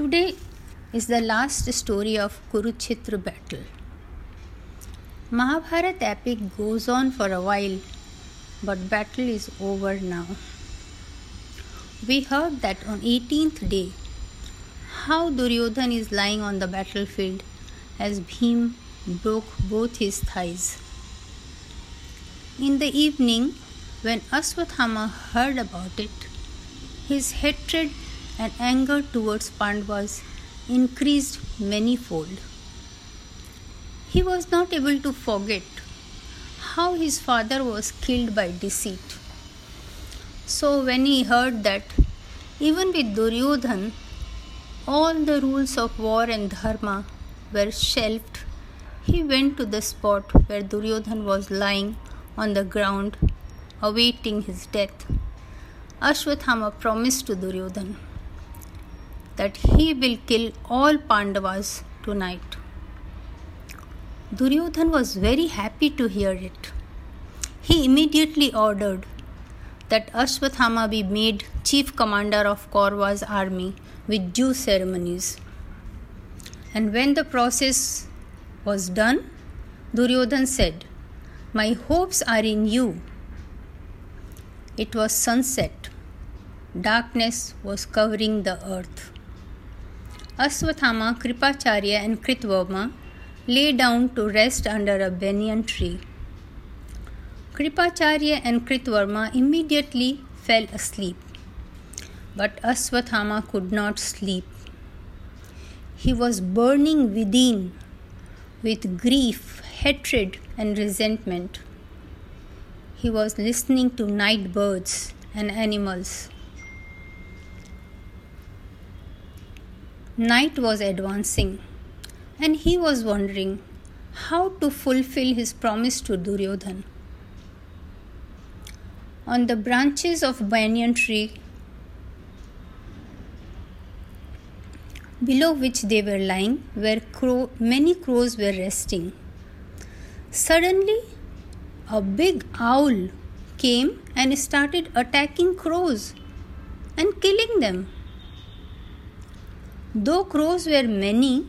Today is the last story of Kurukshetra battle. Mahabharat epic goes on for a while, but battle is over now. We heard that on 18th day, how Duryodhan is lying on the battlefield as Bhim broke both his thighs. In the evening, when Aswathama heard about it, his hatred and anger towards Pandavas increased manyfold. He was not able to forget how his father was killed by deceit. So, when he heard that even with Duryodhan, all the rules of war and dharma were shelved, he went to the spot where Duryodhan was lying on the ground awaiting his death. Ashwathama promised to Duryodhan that he will kill all Pandavas tonight. Duryodhan was very happy to hear it. He immediately ordered that Ashwathama be made chief commander of Kaurava's army with due ceremonies. And when the process was done, Duryodhan said, My hopes are in you. It was sunset. Darkness was covering the earth. Aswathama, Kripacharya, and Kritvarma lay down to rest under a banyan tree. Kripacharya and Kritvarma immediately fell asleep. But Aswathama could not sleep. He was burning within with grief, hatred, and resentment. He was listening to night birds and animals. Night was advancing, and he was wondering how to fulfill his promise to Duryodhan. On the branches of banyan tree, below which they were lying, where crow, many crows were resting. Suddenly, a big owl came and started attacking crows and killing them. Though crows were many,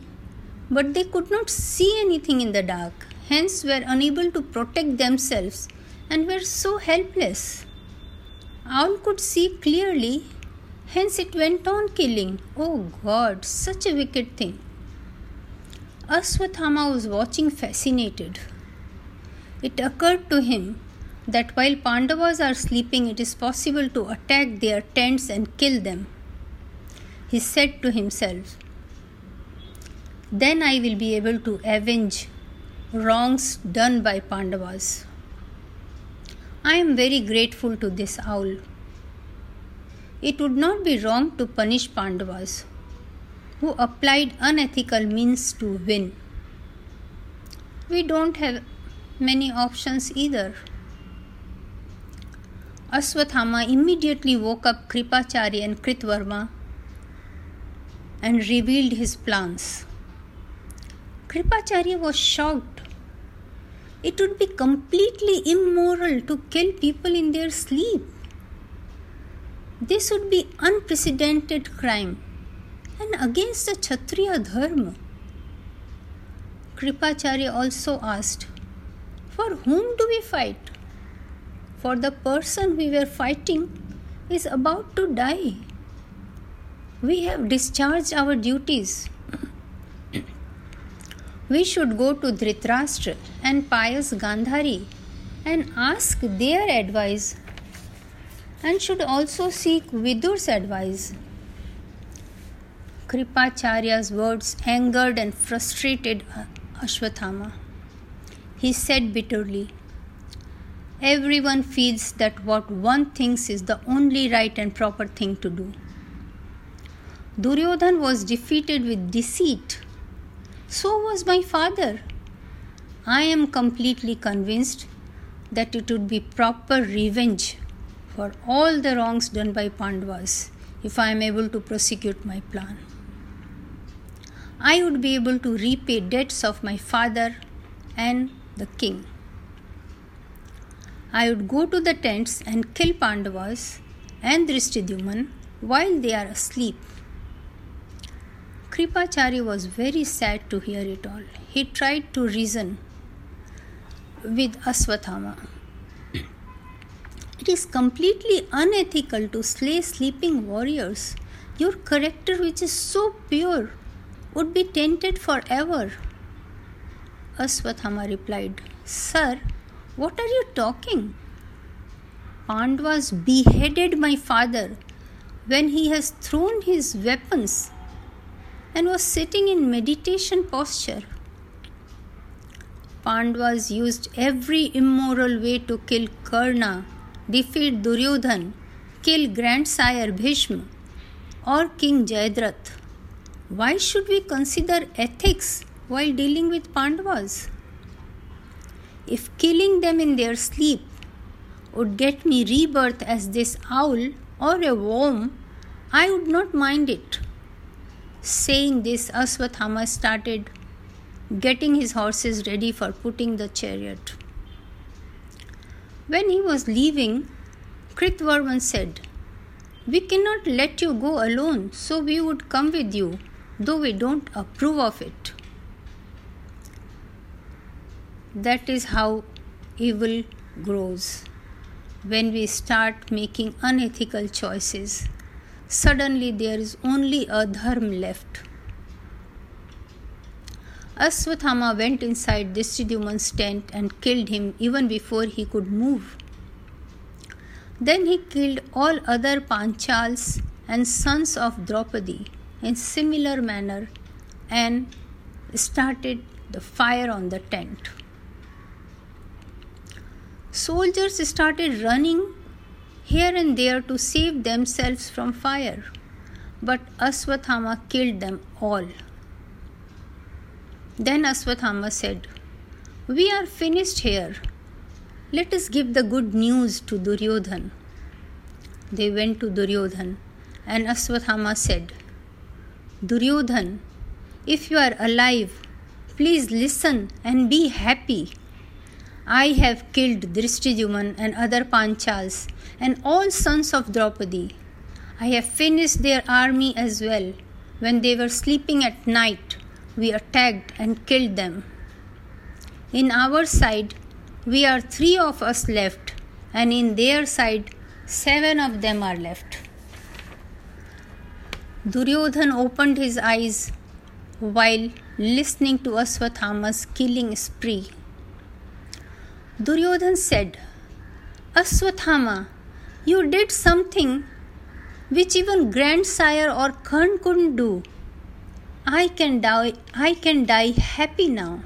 but they could not see anything in the dark, hence were unable to protect themselves and were so helpless. Owl could see clearly, hence it went on killing. Oh God, such a wicked thing. Aswathama was watching fascinated. It occurred to him that while Pandavas are sleeping, it is possible to attack their tents and kill them he said to himself, Then I will be able to avenge wrongs done by Pandavas. I am very grateful to this owl. It would not be wrong to punish Pandavas who applied unethical means to win. We don't have many options either. Aswathama immediately woke up Kripacharya and Kritvarma and revealed his plans. Kripacharya was shocked. It would be completely immoral to kill people in their sleep. This would be unprecedented crime and against the Kshatriya dharma. Kripacharya also asked, For whom do we fight? For the person we were fighting is about to die we have discharged our duties. we should go to Dhritarashtra and pious Gandhari and ask their advice and should also seek Vidur's advice. Kripacharya's words angered and frustrated Ashwathama. He said bitterly, Everyone feels that what one thinks is the only right and proper thing to do. Duryodhan was defeated with deceit. So was my father. I am completely convinced that it would be proper revenge for all the wrongs done by Pandavas if I am able to prosecute my plan. I would be able to repay debts of my father and the king. I would go to the tents and kill Pandavas and Drishtadyumna while they are asleep Kripachari was very sad to hear it all. He tried to reason with Aswathama. It is completely unethical to slay sleeping warriors. Your character, which is so pure, would be tainted forever. Aswathama replied, Sir, what are you talking? Pandavas beheaded my father when he has thrown his weapons and was sitting in meditation posture. Pandavas used every immoral way to kill Karna, defeat Duryodhan, kill grandsire Bhishma, or King Jayadratha. Why should we consider ethics while dealing with Pandavas? If killing them in their sleep would get me rebirth as this owl or a worm, I would not mind it. Saying this, Aswathama started getting his horses ready for putting the chariot. When he was leaving, Kritvarman said, We cannot let you go alone, so we would come with you, though we don't approve of it. That is how evil grows. When we start making unethical choices, suddenly there is only adharma left. Aswathama went inside Drishtadyumna's tent and killed him even before he could move. Then he killed all other Panchals and sons of Draupadi in similar manner and started the fire on the tent. Soldiers started running here and there to save themselves from fire, but Aswathama killed them all. Then Aswathama said, We are finished here. Let us give the good news to Duryodhan. They went to Duryodhan, and Aswathama said, Duryodhan, if you are alive, please listen and be happy. I have killed Drishtadyumna and other Panchals and all sons of Draupadi. I have finished their army as well. When they were sleeping at night, we attacked and killed them. In our side, we are three of us left, and in their side, seven of them are left. Duryodhan opened his eyes while listening to Aswathama's killing spree. Duryodhan said, Aswathama, you did something which even grandsire or Karn couldn't do. I can die I can die happy now.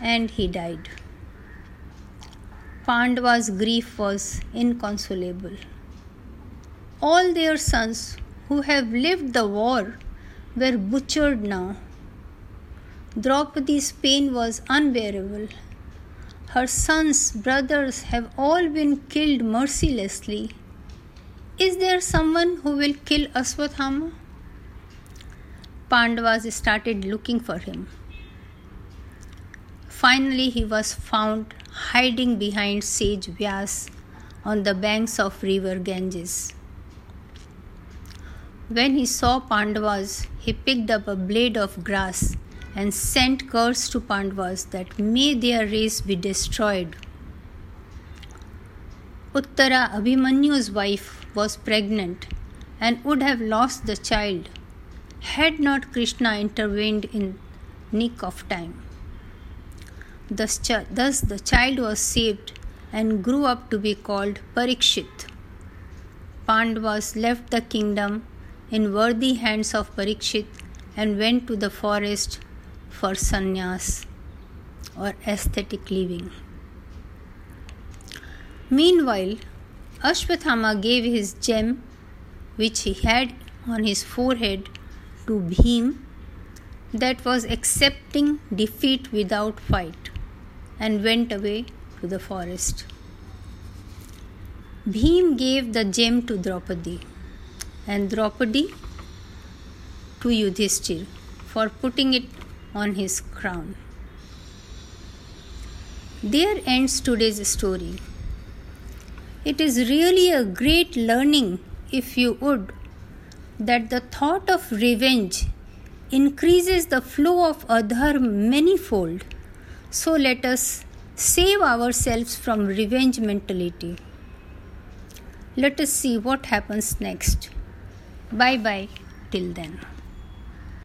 And he died. Pandava's grief was inconsolable. All their sons who have lived the war were butchered now. Draupadi's pain was unbearable. Her sons, brothers have all been killed mercilessly. Is there someone who will kill Aswathama? Pandavas started looking for him. Finally, he was found hiding behind sage Vyas on the banks of river Ganges. When he saw Pandavas, he picked up a blade of grass and sent curse to Pandavas that may their race be destroyed. Uttara, Abhimanyu's wife, was pregnant and would have lost the child had not Krishna intervened in nick of time. Thus, thus the child was saved and grew up to be called Parikshit. Pandavas left the kingdom in worthy hands of Parikshit and went to the forest for sannyas or aesthetic living. Meanwhile, Ashwathama gave his gem, which he had on his forehead, to Bhim that was accepting defeat without fight and went away to the forest. Bhim gave the gem to Draupadi and Draupadi to Yudhishthir for putting it on his crown. There ends today's story. It is really a great learning, if you would, that the thought of revenge increases the flow of adhar manifold. So let us save ourselves from revenge mentality. Let us see what happens next. Bye bye till then.